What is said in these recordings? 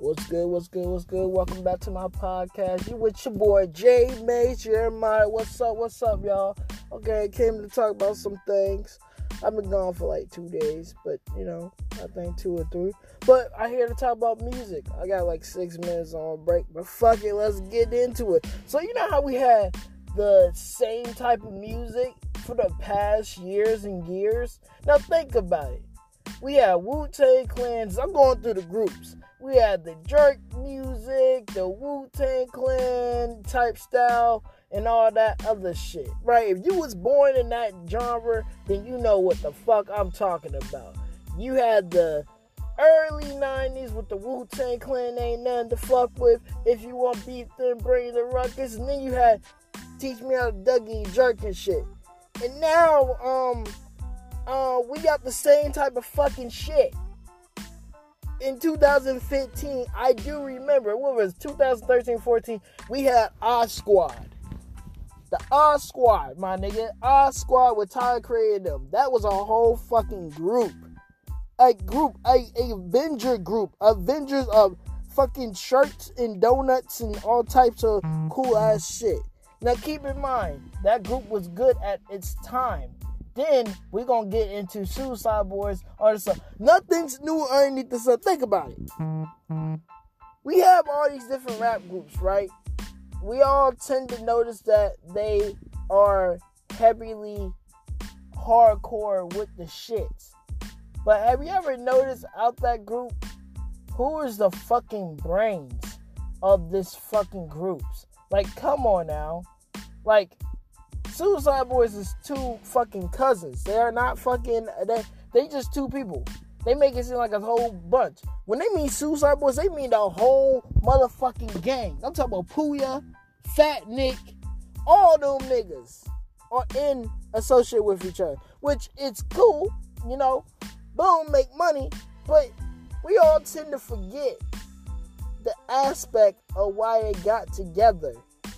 What's good? What's good? What's good? Welcome back to my podcast. You with your boy Jay Mays Jeremiah. What's up? What's up, y'all? Okay, came to talk about some things. I've been gone for like two days, but you know, I think two or three. But I here to talk about music. I got like six minutes on break, but fuck it, let's get into it. So you know how we had the same type of music for the past years and years? Now think about it. We had Wu Tang Clans. I'm going through the groups. We had the jerk music, the Wu Tang Clan type style, and all that other shit. Right? If you was born in that genre, then you know what the fuck I'm talking about. You had the early 90s with the Wu Tang Clan, ain't nothing to fuck with. If you want beef, then bring the ruckus. And then you had Teach Me How to Dougie Jerk and shit. And now, um, uh, we got the same type of fucking shit in 2015, I do remember, what was 2013 14, we had Oz Squad. The Oz Squad, my nigga. Oz Squad with Tyler created them. That was a whole fucking group. A group, a, a Avenger group. Avengers of fucking shirts and donuts and all types of cool ass shit. Now keep in mind, that group was good at its time. Then we're gonna get into Suicide Boys or the Nothing's new underneath the sun. Think about it. We have all these different rap groups, right? We all tend to notice that they are heavily hardcore with the shits. But have you ever noticed out that group who is the fucking brains of this fucking groups? Like, come on now. Like, Suicide Boys is two fucking cousins. They are not fucking. They they just two people. They make it seem like a whole bunch. When they mean Suicide Boys, they mean the whole motherfucking gang. I'm talking about Pouya, Fat Nick, all them niggas are in associate with each other, which it's cool, you know. Boom, make money, but we all tend to forget the aspect of why they got together.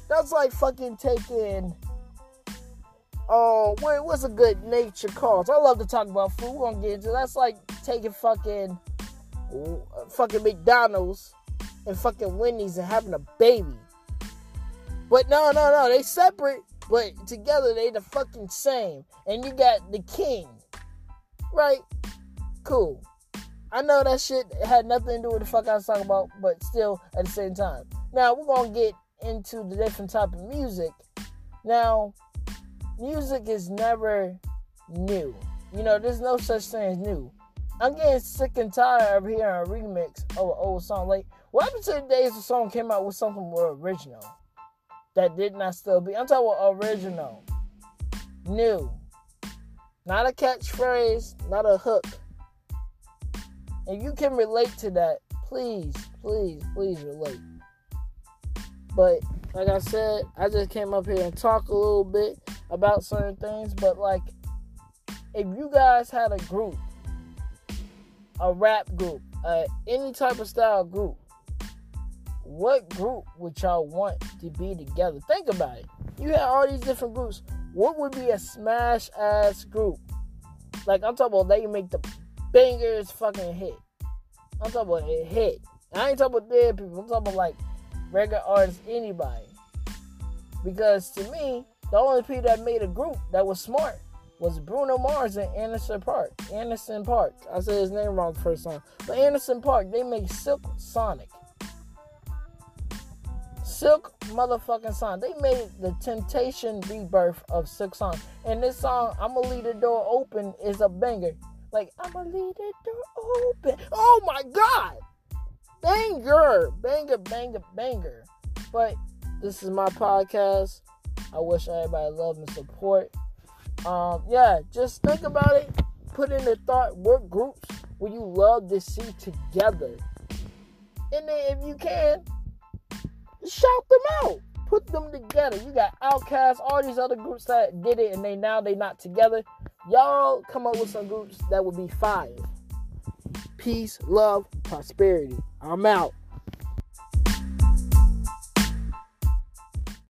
That's like fucking taking Oh, what, what's a good nature cause? I love to talk about food. We're gonna get into that's like taking fucking fucking McDonald's and fucking Wendy's and having a baby. But no, no, no, they separate, but together they the fucking same. And you got the king, right? Cool. I know that shit had nothing to do with the fuck I was talking about, but still at the same time. Now we're gonna get into the different type of music. Now, music is never new. You know, there's no such thing as new. I'm getting sick and tired of hearing a remix of an old song. Like, what happened to the days the song came out with something more original that did not still be? I'm talking about original, new, not a catchphrase, not a hook. If you can relate to that, please, please, please relate. But like I said, I just came up here and talk a little bit about certain things, but like if you guys had a group, a rap group, uh, any type of style group, what group would y'all want to be together? Think about it. You had all these different groups. What would be a smash ass group? Like I'm talking about they make the bangers fucking hit. I'm talking about a hit. I ain't talking about dead people. I'm talking about like regular artists, anybody. Because to me, the only people that made a group that was smart was Bruno Mars and Anderson Park. Anderson Paak. I said his name wrong the first time. But Anderson Paak, they made Silk Sonic. Silk motherfucking Sonic. They made the Temptation rebirth of Silk Sonic. And this song, I'ma leave the door open, is a banger. Like, I'ma leave the door open. Oh my god! Banger! Banger, banger, banger. But this is my podcast. I wish everybody love and support. Um, yeah, just think about it. Put in the thought. What groups would you love to see together? And then, if you can, shout them out. Put them together. You got Outkast, all these other groups that did it, and they now they not together. Y'all come up with some groups that would be fire. Peace, love, prosperity. I'm out.